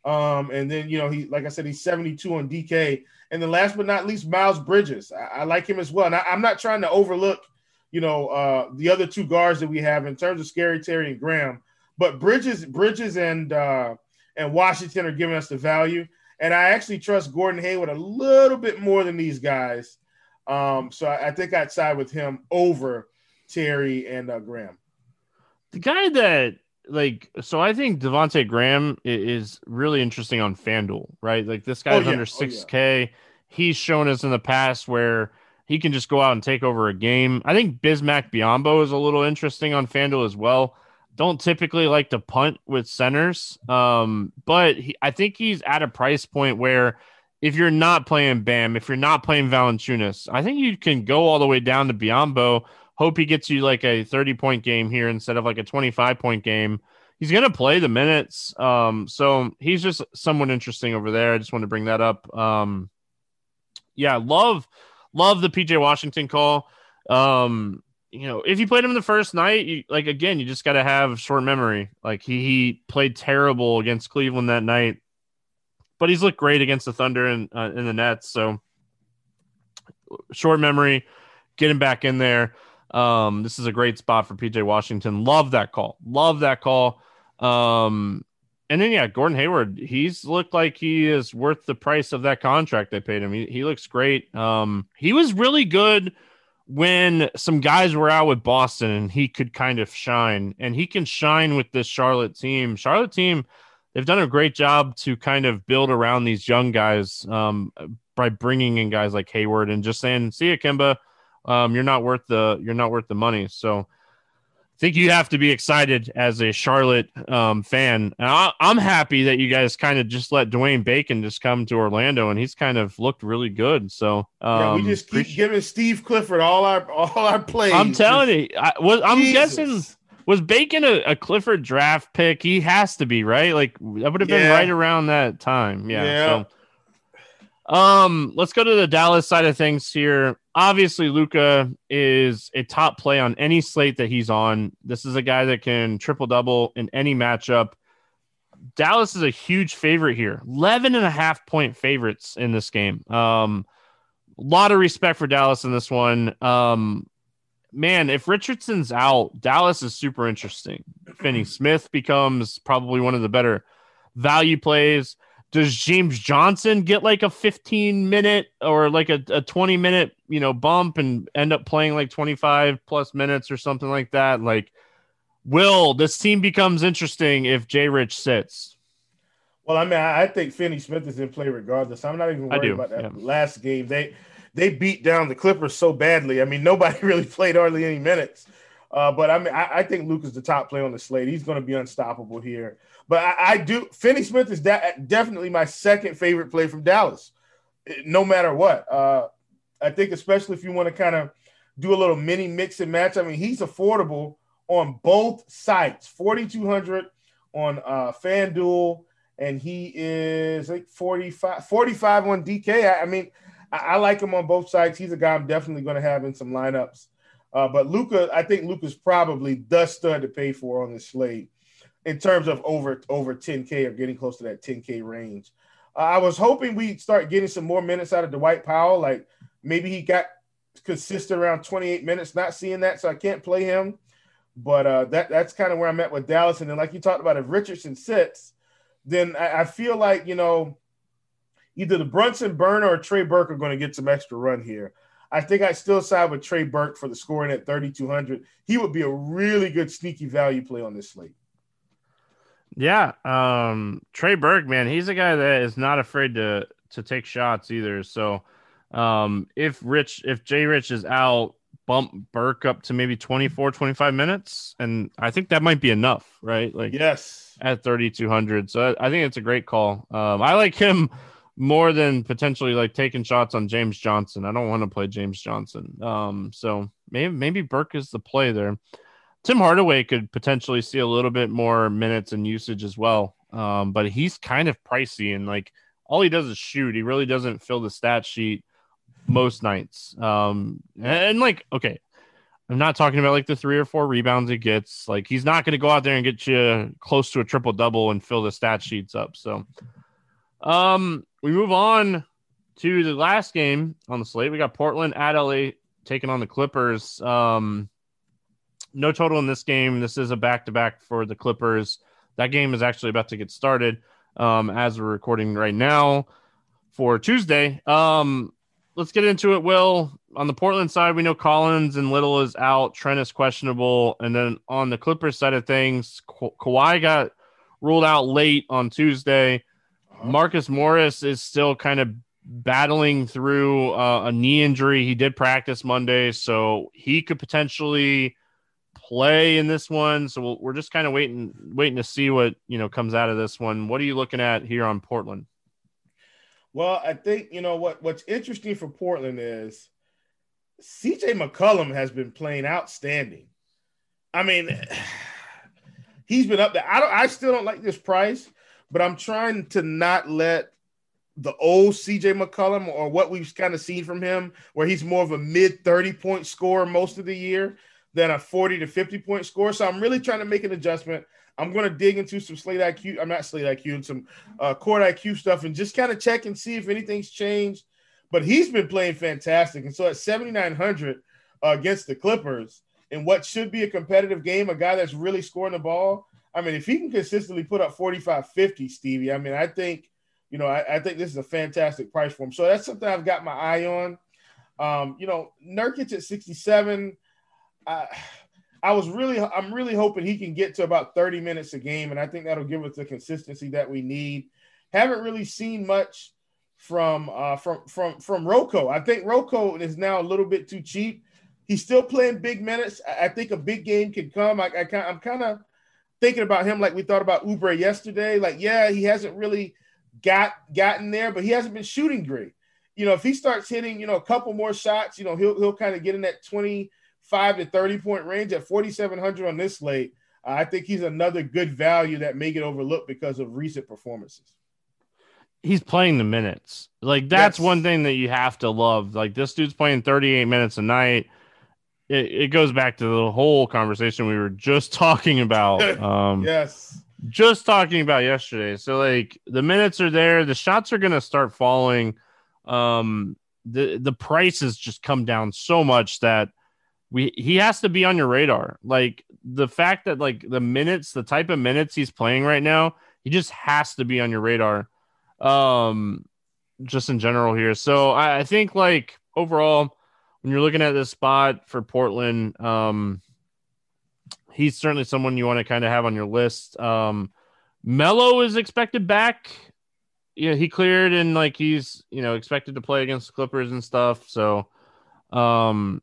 Um, and then, you know, he, like I said, he's 72 on DK. And then last but not least, Miles Bridges. I, I like him as well. And I, am not trying to overlook, you know, uh, the other two guards that we have in terms of Scary Terry and Graham. But Bridges, Bridges and uh, and Washington are giving us the value. And I actually trust Gordon Hayward a little bit more than these guys. Um, so I, I think I'd side with him over Terry and uh, Graham. The guy that like so I think Devonte Graham is really interesting on FanDuel, right? Like this guy's oh, yeah. under 6k. Oh, yeah. He's shown us in the past where he can just go out and take over a game. I think Bismack Biyombo is a little interesting on FanDuel as well. Don't typically like to punt with centers, um, but he, I think he's at a price point where if you're not playing Bam, if you're not playing Valanciunas, I think you can go all the way down to Biyombo Hope he gets you like a 30 point game here instead of like a 25 point game. He's going to play the minutes. Um, so he's just someone interesting over there. I just want to bring that up. Um, yeah, love, love the PJ Washington call. Um, you know, if you played him the first night, you, like again, you just got to have short memory. Like he, he played terrible against Cleveland that night, but he's looked great against the Thunder and uh, in the Nets. So short memory, get him back in there. Um, this is a great spot for PJ Washington. Love that call. Love that call. Um, and then yeah, Gordon Hayward, he's looked like he is worth the price of that contract they paid him. He, he looks great. Um, he was really good when some guys were out with Boston and he could kind of shine, and he can shine with this Charlotte team. Charlotte team, they've done a great job to kind of build around these young guys um, by bringing in guys like Hayward and just saying, "See you, Kemba." um, you're not worth the you're not worth the money. So I think you have to be excited as a Charlotte um, fan. I, am happy that you guys kind of just let Dwayne Bacon just come to Orlando, and he's kind of looked really good. So um, yeah, we um, just keep giving Steve Clifford all our all our plays. I'm telling you, I, was, I'm Jesus. guessing was Bacon a, a, Clifford draft pick? He has to be right. Like that would have been yeah. right around that time. Yeah. yeah. So um, let's go to the Dallas side of things here. Obviously, Luka is a top play on any slate that he's on. This is a guy that can triple double in any matchup. Dallas is a huge favorite here 11 and a half point favorites in this game. Um, a lot of respect for Dallas in this one. Um, man, if Richardson's out, Dallas is super interesting. Finney Smith becomes probably one of the better value plays does James Johnson get like a 15 minute or like a, a 20 minute, you know, bump and end up playing like 25 plus minutes or something like that? Like, will this team becomes interesting if Jay Rich sits? Well, I mean, I think Finney Smith is in play regardless. I'm not even worried about that yeah. last game. They they beat down the Clippers so badly. I mean, nobody (laughs) really played hardly any minutes. Uh, but I mean, I, I think Luka is the top player on the slate. He's going to be unstoppable here. But I, I do. Finney Smith is da- definitely my second favorite play from Dallas, no matter what. Uh, I think, especially if you want to kind of do a little mini mix and match. I mean, he's affordable on both sites 4200 on uh, FanDuel, and he is like 45, 45 on DK. I, I mean, I, I, like him on both sides. He's a guy I'm definitely going to have in some lineups. Uh, but Luka, I think Luka's probably the stud to pay for on this slate in terms of over over 10k or getting close to that 10k range. Uh, I was hoping we'd start getting some more minutes out of Dwight Powell. Like maybe he got consistent around 28 minutes. Not seeing that, so I can't play him. But uh, that that's kind of where I'm at with Dallas. And then, like you talked about, if Richardson sits, then I, I feel like you know either the Brunson Burner or Trey Burke are going to get some extra run here. I think I still side with Trey Burke for the scoring at 3,200. He would be a really good sneaky value play on this slate. Yeah, um, Trey Burke, man, he's a guy that is not afraid to to take shots either. So, um, if Rich, if Jay Rich is out, bump Burke up to maybe 24, 25 minutes, and I think that might be enough, right? Like, yes, at 3200. So I, I think it's a great call. Um, I like him more than potentially like taking shots on James Johnson. I don't want to play James Johnson. Um, so maybe maybe Burke is the play there. Tim Hardaway could potentially see a little bit more minutes and usage as well. Um, but he's kind of pricey and like all he does is shoot. He really doesn't fill the stat sheet most nights. Um, and, and like, okay, I'm not talking about like the three or four rebounds he gets. Like he's not going to go out there and get you close to a triple double and fill the stat sheets up. So, um, we move on to the last game on the slate. We got Portland at LA taking on the Clippers. Um, no total in this game. This is a back to back for the Clippers. That game is actually about to get started um, as we're recording right now for Tuesday. Um, let's get into it, Will. On the Portland side, we know Collins and Little is out. Trent is questionable. And then on the Clippers side of things, Ka- Kawhi got ruled out late on Tuesday. Marcus Morris is still kind of battling through uh, a knee injury. He did practice Monday, so he could potentially play in this one. So we we are just kind of waiting, waiting to see what you know comes out of this one. What are you looking at here on Portland? Well, I think you know what what's interesting for Portland is CJ McCollum has been playing outstanding. I mean, (sighs) he's been up there. I don't I still don't like this price but I'm trying to not let the old CJ McCollum or what we've kind of seen from him, where he's more of a mid 30 point scorer most of the year than a 40 to 50 point score. So I'm really trying to make an adjustment. I'm going to dig into some Slate IQ. I'm not Slate IQ and some uh, Court IQ stuff and just kind of check and see if anything's changed. But he's been playing fantastic. And so at 7,900 uh, against the Clippers in what should be a competitive game, a guy that's really scoring the ball, I mean, if he can consistently put up 45 50, Stevie, I mean, I think, you know, I, I, think this is a fantastic price for him. So that's something I've got my eye on. Um, you know, Nurkic at 67. I, I was really, I'm really hoping he can get to about 30 minutes a game, and I think that'll give us the consistency that we need. Haven't really seen much from uh, from from from Rocco. I think Rocco is now a little bit too cheap. He's still playing big minutes. I, I think a big game can come. I, I I'm kind of thinking about him like we thought about Oubre yesterday. Like, yeah, he hasn't really got gotten there, but he hasn't been shooting great. You know, if he starts hitting, you know, a couple more shots, you know, he'll he'll kind of get in that 25 to 30 point range at 4,700 on this slate. Uh, I think he's another good value that may get overlooked because of recent performances. He's playing the minutes. Like that's yes. one thing that you have to love. Like this dude's playing 38 minutes a night it, it goes back to the whole conversation we were just (laughs) talking about. Um, yes. Just talking about yesterday. So like the minutes are there, the shots are gonna start falling. Um, the the prices just come down so much that we he has to be on your radar. Like the fact that like the minutes, the type of minutes he's playing right now, he just has to be on your radar. Um, just in general here. So I, I think like overall, when you're looking at this spot for Portland, um, he's certainly someone you want to kind of have on your list. Um, Melo is expected back. Yeah, he cleared and like he's you know expected to play against the Clippers and stuff. So, um,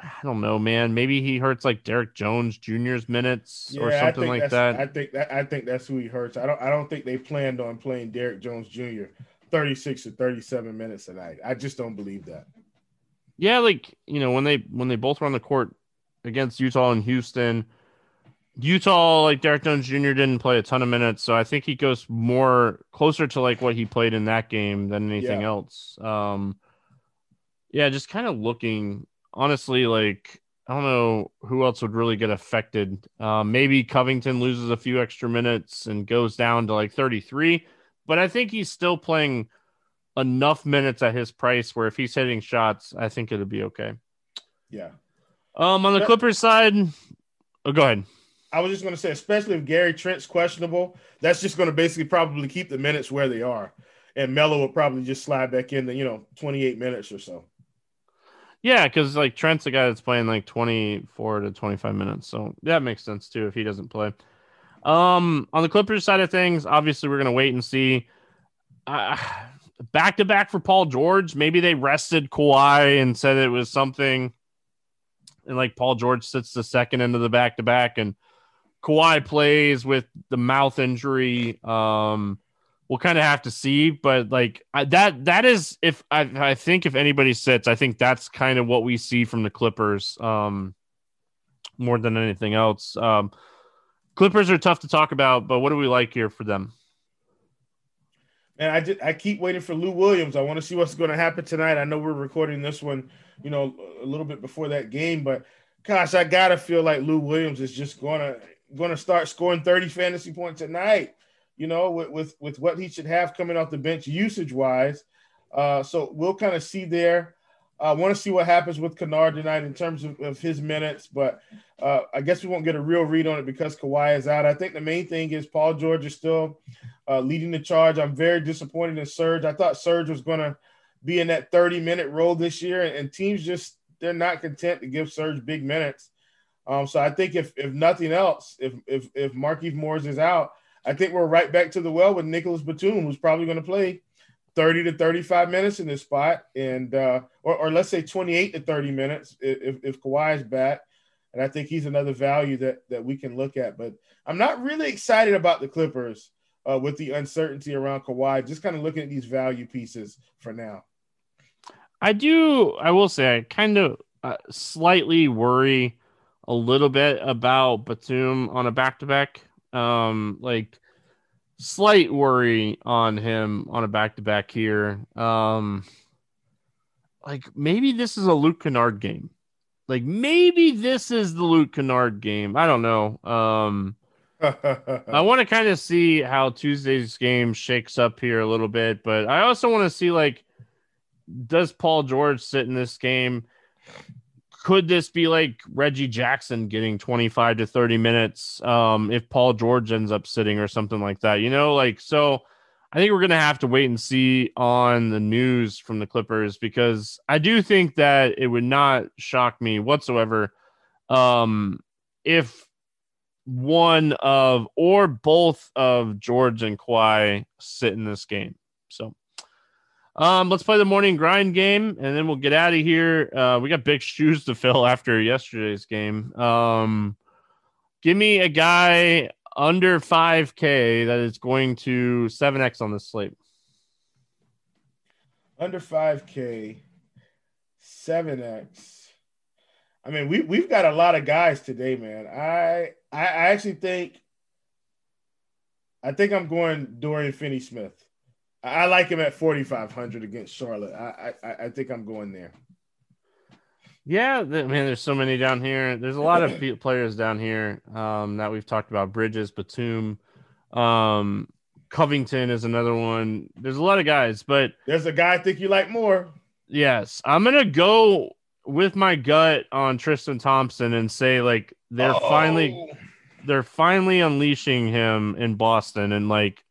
I don't know, man. Maybe he hurts like Derrick Jones Jr.'s minutes yeah, or something like that. I think that I think that's who he hurts. I don't I don't think they planned on playing Derrick Jones Jr. 36 or 37 minutes tonight. I just don't believe that. Yeah, like you know when they when they both were on the court against Utah and Houston, Utah like Derrick Jones Jr. didn't play a ton of minutes, so I think he goes more closer to like what he played in that game than anything yeah. else. Um, yeah, just kind of looking honestly, like I don't know who else would really get affected. Um, maybe Covington loses a few extra minutes and goes down to like 33, but I think he's still playing enough minutes at his price where if he's hitting shots, I think it'll be okay. Yeah. Um, on the Clippers side, oh, go ahead. I was just going to say, especially if Gary Trent's questionable, that's just going to basically probably keep the minutes where they are, and Melo will probably just slide back in the you know 28 minutes or so. Yeah, because like Trent's the guy that's playing like 24 to 25 minutes, so that makes sense too if he doesn't play. Um, on the Clippers side of things, obviously we're gonna wait and see. Back to back for Paul George. Maybe they rested Kawhi and said it was something, and like Paul George sits the second into the back to back, and Kawhi plays with the mouth injury. Um, we'll kind of have to see, but like that that is if I, I think if anybody sits, I think that's kind of what we see from the Clippers. Um, more than anything else. Um, Clippers are tough to talk about, but what do we like here for them? And I just, I keep waiting for Lou Williams. I want to see what's going to happen tonight. I know we're recording this one, you know, a little bit before that game, but gosh, I gotta feel like Lou Williams is just gonna gonna start scoring 30 fantasy points tonight. You know, with with, with what he should have coming off the bench usage wise. Uh, so we'll kind of see there. I want to see what happens with Kennard tonight in terms of, of his minutes, but uh, I guess we won't get a real read on it because Kawhi is out. I think the main thing is Paul George is still uh, leading the charge. I'm very disappointed in Serge. I thought Serge was going to be in that 30 minute role this year, and, and, teams just they're not content to give Serge big minutes. Um, so I think if if nothing else, if if if Markieff Morris is out, I think we're right back to the well with Nicolas Batum, who's probably going to play 30 to 35 minutes in this spot, and uh, or, or let's say 28 to 30 minutes if, if Kawhi is back. And I think he's another value that that we can look at. But I'm not really excited about the Clippers uh, with the uncertainty around Kawhi. Just kind of looking at these value pieces for now. I do. I will say I kind of uh, slightly worry a little bit about Batum on a back to back. Um, like slight worry on him on a back to back here. Um, like maybe this is a Luke Kennard game. Like maybe this is the Luke Kennard game. I don't know. Um, (laughs) I want to kind of see how Tuesday's game shakes up here a little bit, but I also want to see like, does Paul George sit in this game? Could this be like Reggie Jackson getting 25 to 30 minutes um, if Paul George ends up sitting or something like that? You know, like, so I think we're going to have to wait and see on the news from the Clippers because I do think that it would not shock me whatsoever um, if one of or both of George and Kawhi sit in this game. So um, let's play the morning grind game, and then we'll get out of here. Uh, we got big (laughs) shoes to fill after yesterday's game. Um, give me a guy under 5K that is going to 7X on this slate. Under 5K, 7X. I mean, we we've got a lot of guys today, man. I I, I actually think I think I'm going Dorian Finney Smith. I like him at 4,500 against Charlotte. I, I, I think I'm going there. Yeah, man, there's so many down here. There's a lot of players down here um, that we've talked about. Bridges, Batum, um, Covington is another one. There's a lot of guys, but there's a guy I think you like more. Yes, I'm gonna go with my gut on Tristan Thompson and say like they're oh. finally they're finally unleashing him in Boston and like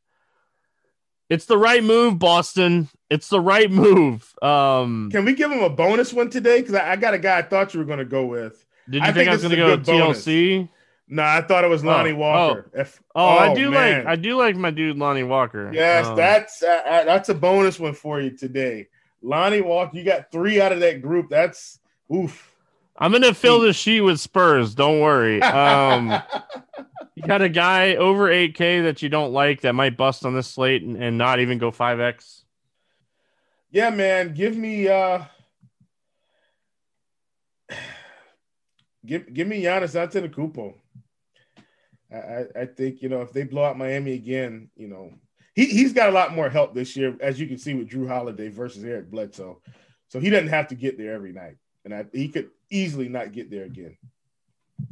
it's the right move, Boston. It's the right move. Um, Can we give him a bonus one today? Because I, I, got a guy I thought you were going to go with. Did you I think, think I was going to go TLC? No, nah, I thought it was Lonnie oh, Walker. Oh. If, oh, oh, I do man. like I do like my dude Lonnie Walker. Yes, um, that's uh, uh, that's a bonus one for you today. Lonnie Walker, you got three out of that group. That's oof. I'm gonna fill the sheet with Spurs. Don't worry. Um, (laughs) you got a guy over 8K that you don't like that might bust on this slate and, and not even go 5X. Yeah, man. Give me uh give give me Giannis Antetokounmpo. I, I think you know if they blow out Miami again, you know he he's got a lot more help this year, as you can see with Jrue Holiday versus Eric Bledsoe. So he doesn't have to get there every night, and I, he could easily not get there again.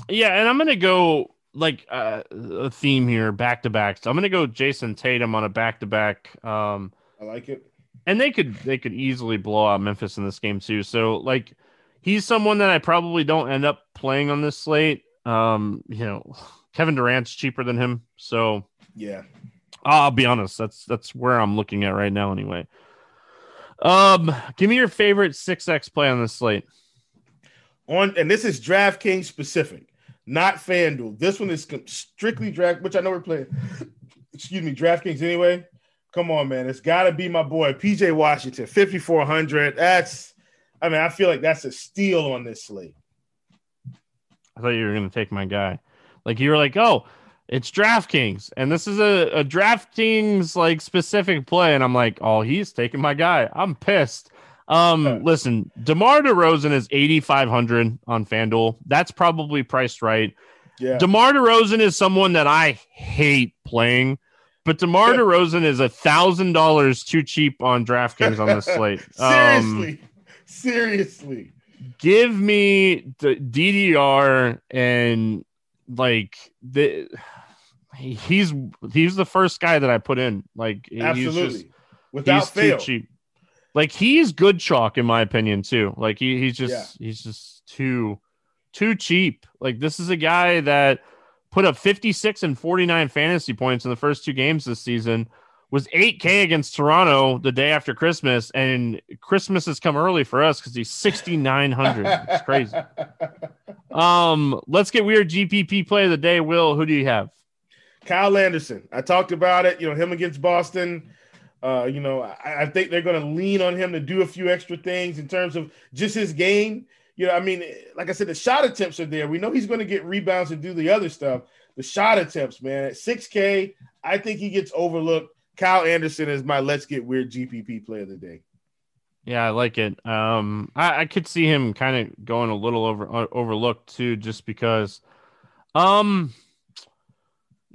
Yeah, and I'm gonna go like uh, a theme here, back to back. So I'm gonna go Jayson Tatum on a back to back. Um, I like it, and they could they could easily blow out Memphis in this game too. So like he's someone that I probably don't end up playing on this slate. Um, you know, Kevin Durant's cheaper than him, so yeah. I'll be honest. That's that's where I'm looking at right now. Anyway, um, give me your favorite six X play on this slate on and this is DraftKings specific. not FanDuel. This one is strictly draft, which I know we're playing. Excuse me, DraftKings anyway. Come on, man. It's got to be my boy PJ Washington, 5400. That's, I mean, I feel like that's a steal on this slate. I thought you were going to take my guy. Like you were like, oh, it's DraftKings, and this is a, a DraftKings like specific play, and I'm like, oh, he's taking my guy. I'm pissed. Um, listen, DeMar DeRozan is 8,500 on FanDuel. That's probably priced right. Yeah. DeMar DeRozan is someone that I hate playing, but DeMar yeah. DeRozan is a thousand dollars too cheap on DraftKings on this slate. (laughs) Seriously, um, seriously. Give me the DDR and like the he's he's the first guy that I put in. Like absolutely, just, without fail. cheap. Like he's good chalk in my opinion too. Like he, he's just yeah. he's just too too cheap. Like this is a guy that put up 56 and 49 fantasy points in the first two games this season. Was 8K against Toronto the day after Christmas, and Christmas has come early for us because he's 6,900. it's crazy. (laughs) Um, let's get weird GPP play of the day. Will, who do you have? Kyle Anderson. I talked about it. You know, him against Boston. Uh, you know, I, I think they're going to lean on him to do a few extra things in terms of just his game. You know, I mean, like I said, the shot attempts are there. We know he's going to get rebounds and do the other stuff. The shot attempts, man, at 6K, I think he gets overlooked. Kyle Anderson is my let's get weird GPP play of the day. Yeah, I like it. Um, I, I could see him kind of going a little over uh, overlooked too, just because. Um,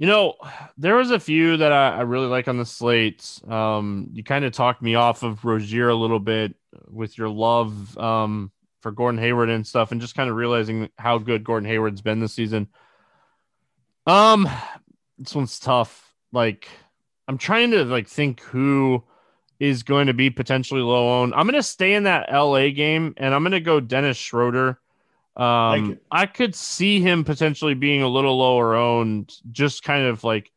you know, there was a few that I, I really like on the slate. Um, you kind of talked me off of Rozier a little bit with your love um, for Gordon Hayward and stuff, and just kind of realizing how good Gordon Hayward's been this season. Um, this one's tough. Like, I'm trying to like think who is going to be potentially low owned. I'm going to stay in that LA game and I'm going to go Dennis Schroeder. Um, I could see him potentially being a little lower owned, just kind of like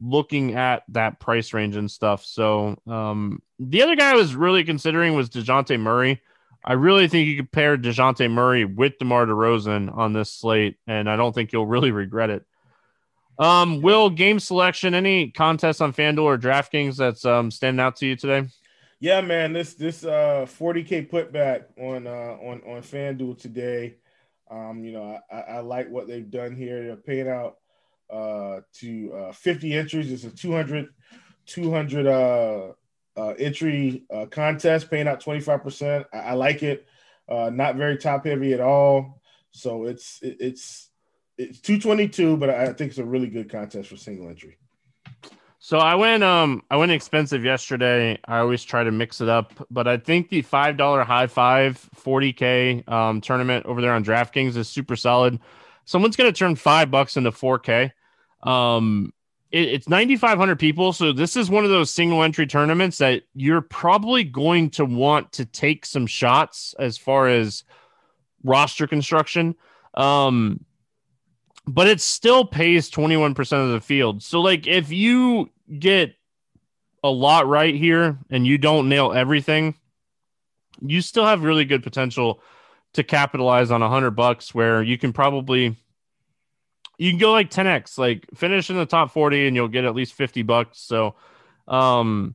looking at that price range and stuff. So, um, the other guy I was really considering was DeJounte Murray. I really think you could pair DeJounte Murray with DeMar DeRozan on this slate, and I don't think you'll (laughs) really regret it. Um, Will game selection? Any contest on FanDuel or DraftKings that's um standing out to you today? Yeah, man. This this uh 40k putback on uh on on FanDuel today. Um, you know, I, I like what they've done here. They're paying out uh to uh 50 entries. It's a 200 200 uh, uh entry uh, contest, paying out 25%. I, I like it. Uh, not very top heavy at all. So it's it, it's it's 222, but I think it's a really good contest for single entry. So I went um I went expensive yesterday. I always try to mix it up, but I think the five dollar high five 40k um tournament over there on DraftKings is super solid. Someone's gonna turn five bucks into 4k. Um it, it's 9,500 people, so this is one of those single entry tournaments that you're probably going to want to take some shots as far as roster construction. Um, but it still pays 21% of the field. So, like, if you get a lot right here and you don't nail everything, you still have really good potential to capitalize on a hundred bucks where you can probably you can go like 10x like finish in the top 40 and you'll get at least 50 bucks. So um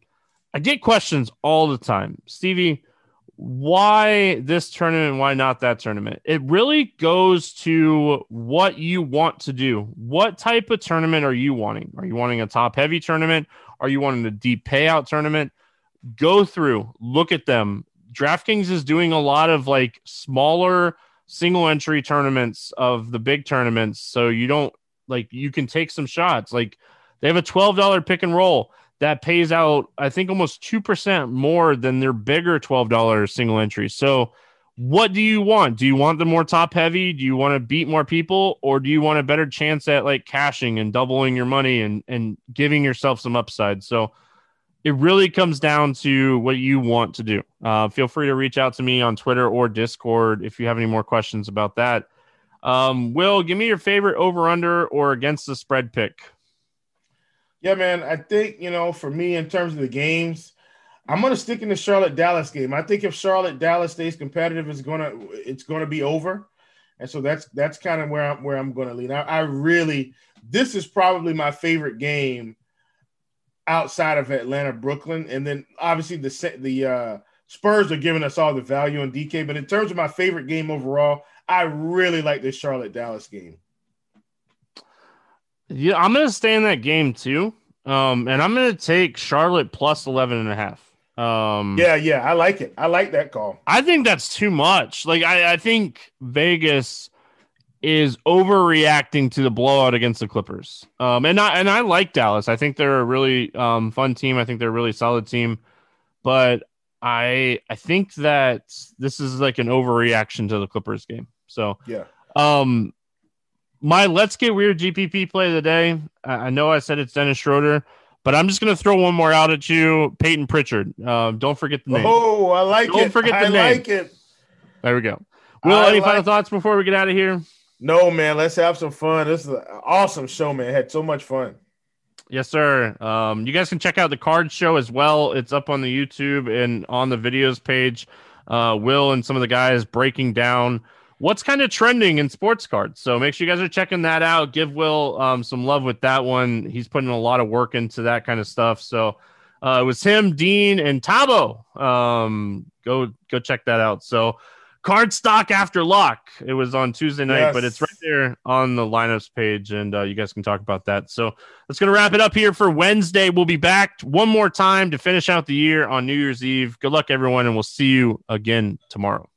i get questions all the time. Stevie why this tournament why not that tournament? It really goes to what you want to do. What type of tournament are you wanting? Are you wanting a top heavy tournament? Are you wanting a deep payout tournament? Go through look at them. Draftkings is doing a lot of like smaller single entry tournaments of the big tournaments so you don't like you can take some shots. Like they have a $12 pick and roll that pays out, I think, almost 2% more than their bigger $12 single entry. So, what do you want? Do you want the more top heavy? Do you want to beat more people? Or do you want a better chance at like cashing and doubling your money and, and giving yourself some upside? So, it really comes down to what you want to do. Uh, feel free to reach out to me on Twitter or Discord if you have any more questions about that. Um, Will, give me your favorite over under or against the spread pick. Yeah, man. I think, you know, for me, in terms of the games, I'm gonna stick in the Charlotte Dallas game. I think if Charlotte Dallas stays competitive, it's gonna it's gonna be over. and so that's that's kind of where I'm where I'm going to lean. I, I really this is probably my favorite game outside of Atlanta, Brooklyn, and then obviously the the uh, Spurs are giving us all the value on DK. But in terms of my favorite game overall, I really like this Charlotte Dallas game. Yeah, I'm going to stay in that game too. Um, and I'm going to take Charlotte plus 11 and a half. Um, yeah, yeah, I like it. I like that call. I think that's too much. Like, I, I think Vegas is overreacting to the blowout against the Clippers. Um, and I and I like Dallas. I think they're a really um, fun team. I think they're a really solid team. But I I think that this is like an overreaction to the Clippers game. So yeah. Um, my let's get weird GPP play of the day. I know I said it's Dennis Schroeder, but I'm just gonna throw one more out at you, Payton Pritchard. Um, don't forget the name. Oh, I like don't it. Don't forget the I name. like it. There we go. Will, I any like final thoughts before we get out of here? No, man. Let's have some fun. This is an awesome show, man. Had so much fun. Yes, sir. Um, you guys can check out the card show as well. It's up on the YouTube and on the videos page. Uh, Will and some of the guys breaking down what's kind of trending in sports cards. So make sure you guys are checking that out. Give Will um, some love with that one. He's putting a lot of work into that kind of stuff. So uh, it was him, Dean, and Tabo. Um, go go check that out. So card stock after lock. It was on Tuesday night, yes. but it's right there on the lineups page, and uh, you guys can talk about that. So that's going to wrap it up here for Wednesday. We'll be back one more time to finish out the year on New Year's Eve. Good luck, everyone, and we'll see you again tomorrow.